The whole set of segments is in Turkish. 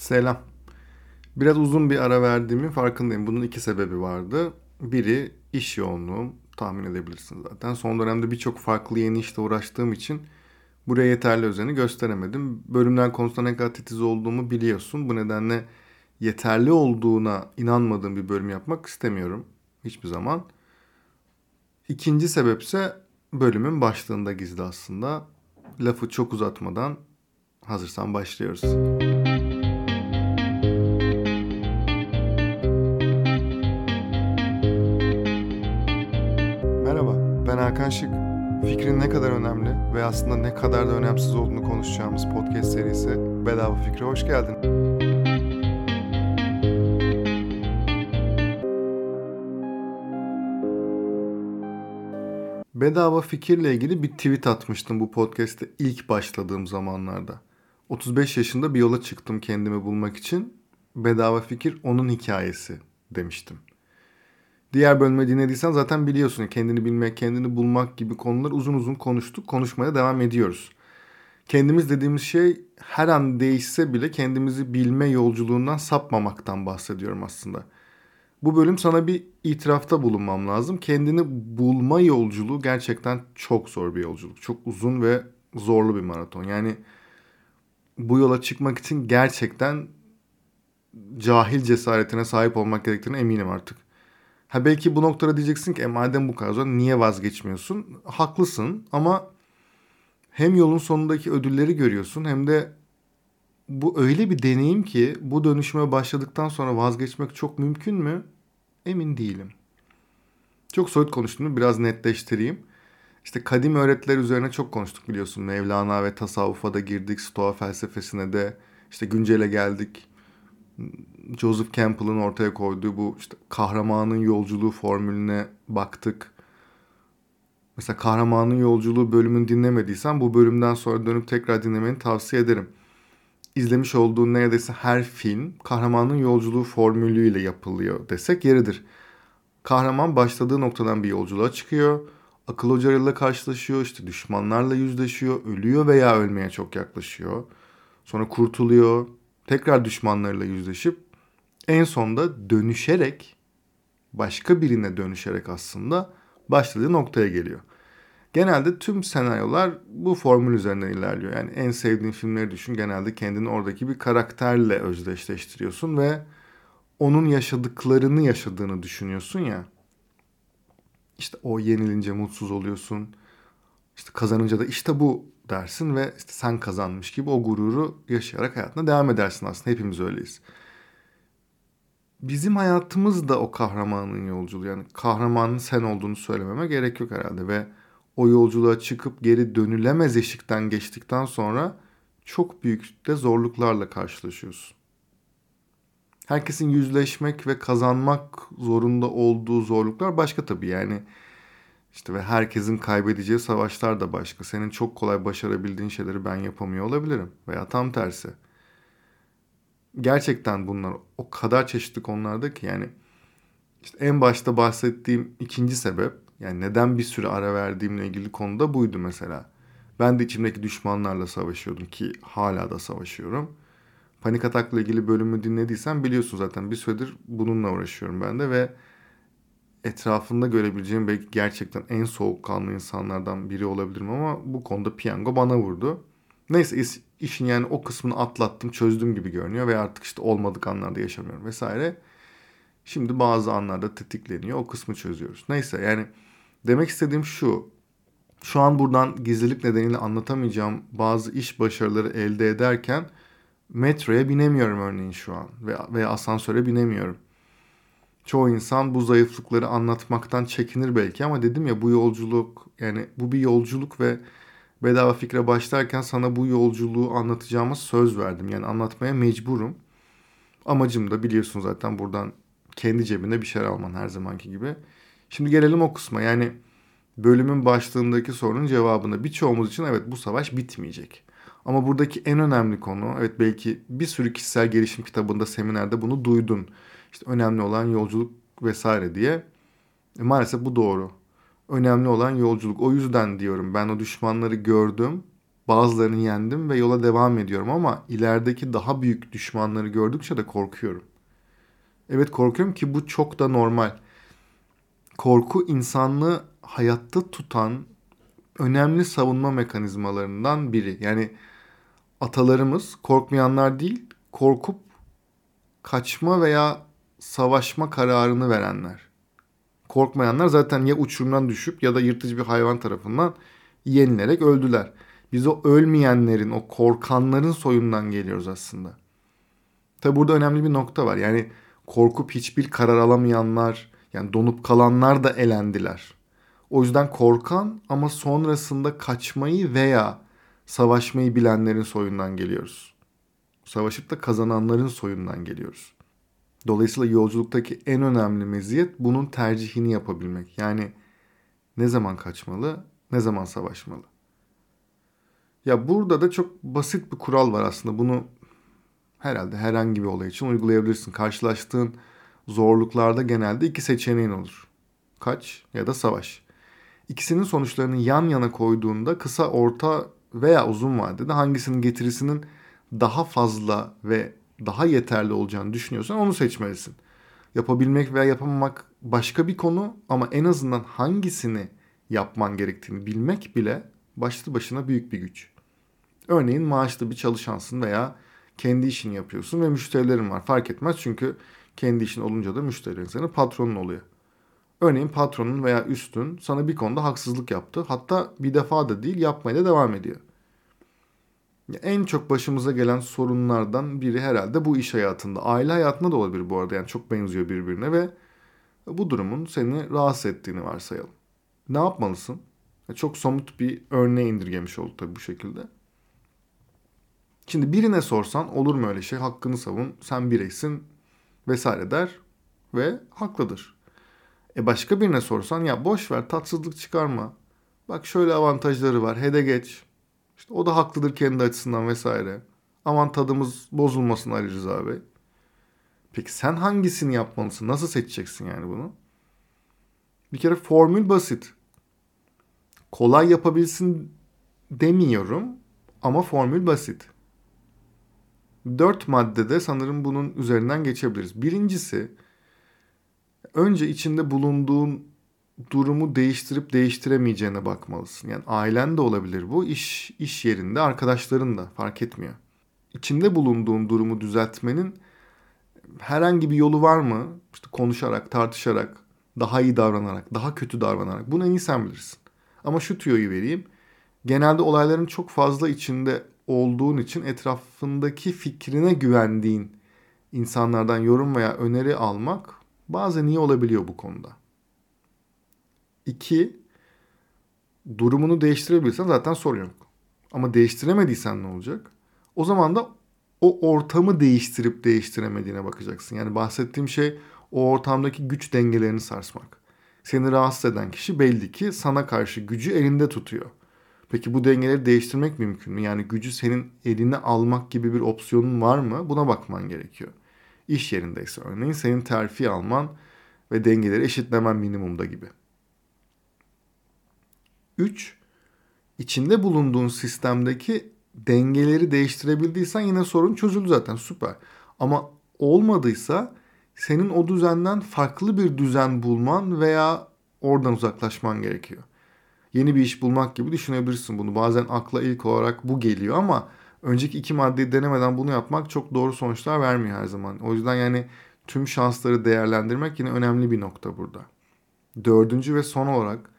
Selam. Biraz uzun bir ara verdiğimin farkındayım. Bunun iki sebebi vardı. Biri iş yoğunluğum. Tahmin edebilirsiniz zaten. Son dönemde birçok farklı yeni işte uğraştığım için buraya yeterli özeni gösteremedim. Bölümler konusunda ne kadar titiz olduğumu biliyorsun. Bu nedenle yeterli olduğuna inanmadığım bir bölüm yapmak istemiyorum. Hiçbir zaman. İkinci sebepse bölümün başlığında gizli aslında. Lafı çok uzatmadan hazırsan başlıyoruz. Merhaba, ben Hakan Şık. Fikrin ne kadar önemli ve aslında ne kadar da önemsiz olduğunu konuşacağımız podcast serisi Bedava Fikre hoş geldin. Bedava fikirle ilgili bir tweet atmıştım bu podcast'te ilk başladığım zamanlarda. 35 yaşında bir yola çıktım kendimi bulmak için. Bedava fikir onun hikayesi demiştim. Diğer bölümü dinlediysen zaten biliyorsun. Kendini bilmek, kendini bulmak gibi konular uzun uzun konuştuk. Konuşmaya devam ediyoruz. Kendimiz dediğimiz şey her an değişse bile kendimizi bilme yolculuğundan sapmamaktan bahsediyorum aslında. Bu bölüm sana bir itirafta bulunmam lazım. Kendini bulma yolculuğu gerçekten çok zor bir yolculuk. Çok uzun ve zorlu bir maraton. Yani bu yola çıkmak için gerçekten cahil cesaretine sahip olmak gerektiğine eminim artık. Ha belki bu noktada diyeceksin ki e, madem bu kadar zor niye vazgeçmiyorsun? Haklısın ama hem yolun sonundaki ödülleri görüyorsun hem de bu öyle bir deneyim ki bu dönüşüme başladıktan sonra vazgeçmek çok mümkün mü? Emin değilim. Çok soyut konuştum biraz netleştireyim. İşte kadim öğretiler üzerine çok konuştuk biliyorsun. Mevlana ve tasavvufa da girdik. Stoa felsefesine de işte güncele geldik. Joseph Campbell'ın ortaya koyduğu bu işte kahramanın yolculuğu formülüne baktık. Mesela kahramanın yolculuğu bölümünü dinlemediysen bu bölümden sonra dönüp tekrar dinlemeni tavsiye ederim. İzlemiş olduğun neredeyse her film kahramanın yolculuğu formülüyle yapılıyor desek yeridir. Kahraman başladığı noktadan bir yolculuğa çıkıyor. Akıl hocalarıyla karşılaşıyor, işte düşmanlarla yüzleşiyor, ölüyor veya ölmeye çok yaklaşıyor. Sonra kurtuluyor, tekrar düşmanlarıyla yüzleşip en sonda dönüşerek başka birine dönüşerek aslında başladığı noktaya geliyor. Genelde tüm senaryolar bu formül üzerinden ilerliyor. Yani en sevdiğin filmleri düşün. Genelde kendini oradaki bir karakterle özdeşleştiriyorsun ve onun yaşadıklarını yaşadığını düşünüyorsun ya. İşte o yenilince mutsuz oluyorsun. İşte kazanınca da işte bu dersin ve işte sen kazanmış gibi o gururu yaşayarak hayatına devam edersin aslında. Hepimiz öyleyiz. Bizim hayatımız da o kahramanın yolculuğu. Yani kahramanın sen olduğunu söylememe gerek yok herhalde ve o yolculuğa çıkıp geri dönülemez eşikten geçtikten sonra çok büyük de zorluklarla karşılaşıyorsun. Herkesin yüzleşmek ve kazanmak zorunda olduğu zorluklar başka tabii yani. İşte ve herkesin kaybedeceği savaşlar da başka. Senin çok kolay başarabildiğin şeyleri ben yapamıyor olabilirim veya tam tersi. Gerçekten bunlar o kadar çeşitli konularda ki yani işte en başta bahsettiğim ikinci sebep yani neden bir süre ara verdiğimle ilgili konuda buydu mesela. Ben de içimdeki düşmanlarla savaşıyordum ki hala da savaşıyorum. Panik atakla ilgili bölümü dinlediysen biliyorsun zaten bir süredir bununla uğraşıyorum ben de ve etrafında görebileceğim belki gerçekten en soğukkanlı insanlardan biri olabilirim ama bu konuda piyango bana vurdu. Neyse iş, işin yani o kısmını atlattım çözdüm gibi görünüyor ve artık işte olmadık anlarda yaşamıyorum vesaire. Şimdi bazı anlarda tetikleniyor o kısmı çözüyoruz. Neyse yani demek istediğim şu. Şu an buradan gizlilik nedeniyle anlatamayacağım bazı iş başarıları elde ederken metroya binemiyorum örneğin şu an veya, veya asansöre binemiyorum. Çoğu insan bu zayıflıkları anlatmaktan çekinir belki ama dedim ya bu yolculuk yani bu bir yolculuk ve bedava fikre başlarken sana bu yolculuğu anlatacağıma söz verdim. Yani anlatmaya mecburum. Amacım da biliyorsun zaten buradan kendi cebine bir şeyler alman her zamanki gibi. Şimdi gelelim o kısma. Yani bölümün başlığındaki sorunun cevabına birçoğumuz için evet bu savaş bitmeyecek. Ama buradaki en önemli konu evet belki bir sürü kişisel gelişim kitabında seminerde bunu duydun. İşte önemli olan yolculuk vesaire diye. E, maalesef bu doğru. Önemli olan yolculuk. O yüzden diyorum ben o düşmanları gördüm. Bazılarını yendim ve yola devam ediyorum ama ilerideki daha büyük düşmanları gördükçe de korkuyorum. Evet korkuyorum ki bu çok da normal. Korku insanlığı hayatta tutan önemli savunma mekanizmalarından biri. Yani atalarımız korkmayanlar değil, korkup kaçma veya savaşma kararını verenler. Korkmayanlar zaten ya uçurumdan düşüp ya da yırtıcı bir hayvan tarafından yenilerek öldüler. Biz o ölmeyenlerin, o korkanların soyundan geliyoruz aslında. Tabi burada önemli bir nokta var. Yani korkup hiçbir karar alamayanlar, yani donup kalanlar da elendiler. O yüzden korkan ama sonrasında kaçmayı veya savaşmayı bilenlerin soyundan geliyoruz. Savaşıp da kazananların soyundan geliyoruz. Dolayısıyla yolculuktaki en önemli meziyet bunun tercihini yapabilmek. Yani ne zaman kaçmalı, ne zaman savaşmalı. Ya burada da çok basit bir kural var aslında. Bunu herhalde herhangi bir olay için uygulayabilirsin. Karşılaştığın zorluklarda genelde iki seçeneğin olur. Kaç ya da savaş. İkisinin sonuçlarını yan yana koyduğunda kısa, orta veya uzun vadede hangisinin getirisinin daha fazla ve daha yeterli olacağını düşünüyorsan onu seçmelisin. Yapabilmek veya yapamamak başka bir konu ama en azından hangisini yapman gerektiğini bilmek bile başlı başına büyük bir güç. Örneğin maaşlı bir çalışansın veya kendi işini yapıyorsun ve müşterilerin var. Fark etmez çünkü kendi işin olunca da müşterilerin senin patronun oluyor. Örneğin patronun veya üstün sana bir konuda haksızlık yaptı. Hatta bir defa da değil yapmaya da devam ediyor. En çok başımıza gelen sorunlardan biri herhalde bu iş hayatında. Aile hayatında da olabilir bu arada. Yani çok benziyor birbirine ve bu durumun seni rahatsız ettiğini varsayalım. Ne yapmalısın? Çok somut bir örneğe indirgemiş olduk tabii bu şekilde. Şimdi birine sorsan olur mu öyle şey hakkını savun sen bireysin vesaire der ve haklıdır. E başka birine sorsan ya boş ver tatsızlık çıkarma. Bak şöyle avantajları var hede geç. İşte o da haklıdır kendi açısından vesaire. Aman tadımız bozulmasın Ali Rıza Bey. Peki sen hangisini yapmalısın? Nasıl seçeceksin yani bunu? Bir kere formül basit. Kolay yapabilsin demiyorum ama formül basit. Dört maddede sanırım bunun üzerinden geçebiliriz. Birincisi önce içinde bulunduğun durumu değiştirip değiştiremeyeceğine bakmalısın. Yani ailen de olabilir bu, iş iş yerinde, arkadaşların da fark etmiyor. İçinde bulunduğun durumu düzeltmenin herhangi bir yolu var mı? İşte konuşarak, tartışarak, daha iyi davranarak, daha kötü davranarak. Bunu en iyi sen bilirsin. Ama şu tüyoyu vereyim. Genelde olayların çok fazla içinde olduğun için etrafındaki fikrine güvendiğin insanlardan yorum veya öneri almak bazen iyi olabiliyor bu konuda. İki, durumunu değiştirebilirsen zaten sorun yok. Ama değiştiremediysen ne olacak? O zaman da o ortamı değiştirip değiştiremediğine bakacaksın. Yani bahsettiğim şey o ortamdaki güç dengelerini sarsmak. Seni rahatsız eden kişi belli ki sana karşı gücü elinde tutuyor. Peki bu dengeleri değiştirmek mümkün mü? Yani gücü senin eline almak gibi bir opsiyonun var mı? Buna bakman gerekiyor. İş yerindeyse örneğin senin terfi alman ve dengeleri eşitlemen minimumda gibi. 3. İçinde bulunduğun sistemdeki dengeleri değiştirebildiysen yine sorun çözüldü zaten süper. Ama olmadıysa senin o düzenden farklı bir düzen bulman veya oradan uzaklaşman gerekiyor. Yeni bir iş bulmak gibi düşünebilirsin bunu. Bazen akla ilk olarak bu geliyor ama önceki iki maddeyi denemeden bunu yapmak çok doğru sonuçlar vermiyor her zaman. O yüzden yani tüm şansları değerlendirmek yine önemli bir nokta burada. Dördüncü ve son olarak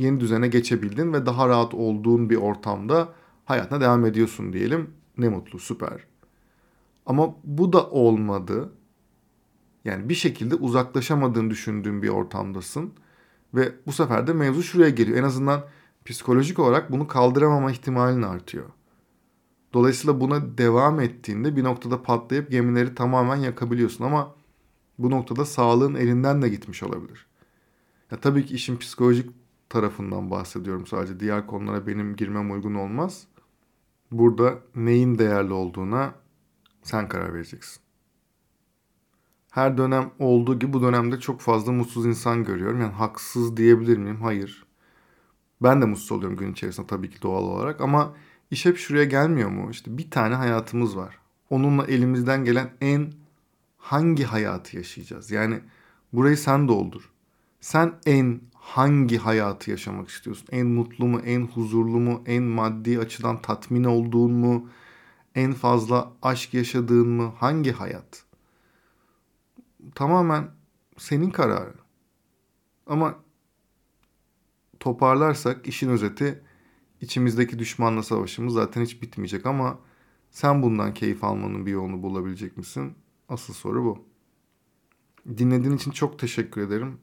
yeni düzene geçebildin ve daha rahat olduğun bir ortamda hayatına devam ediyorsun diyelim. Ne mutlu, süper. Ama bu da olmadı. Yani bir şekilde uzaklaşamadığını düşündüğün bir ortamdasın. Ve bu sefer de mevzu şuraya geliyor. En azından psikolojik olarak bunu kaldıramama ihtimalin artıyor. Dolayısıyla buna devam ettiğinde bir noktada patlayıp gemileri tamamen yakabiliyorsun ama bu noktada sağlığın elinden de gitmiş olabilir. Ya tabii ki işin psikolojik tarafından bahsediyorum sadece. Diğer konulara benim girmem uygun olmaz. Burada neyin değerli olduğuna sen karar vereceksin. Her dönem olduğu gibi bu dönemde çok fazla mutsuz insan görüyorum. Yani haksız diyebilir miyim? Hayır. Ben de mutsuz oluyorum gün içerisinde tabii ki doğal olarak ama İş hep şuraya gelmiyor mu? İşte bir tane hayatımız var. Onunla elimizden gelen en hangi hayatı yaşayacağız? Yani burayı sen doldur. Sen en hangi hayatı yaşamak istiyorsun? En mutlu mu, en huzurlu mu, en maddi açıdan tatmin olduğun mu, en fazla aşk yaşadığın mı? Hangi hayat? Tamamen senin kararın. Ama toparlarsak işin özeti içimizdeki düşmanla savaşımız zaten hiç bitmeyecek ama sen bundan keyif almanın bir yolunu bulabilecek misin? Asıl soru bu. Dinlediğin için çok teşekkür ederim.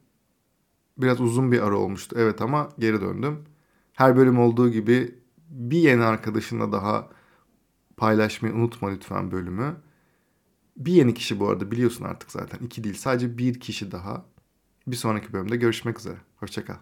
Biraz uzun bir ara olmuştu evet ama geri döndüm. Her bölüm olduğu gibi bir yeni arkadaşınla daha paylaşmayı unutma lütfen bölümü. Bir yeni kişi bu arada biliyorsun artık zaten. iki değil sadece bir kişi daha. Bir sonraki bölümde görüşmek üzere. Hoşçakal.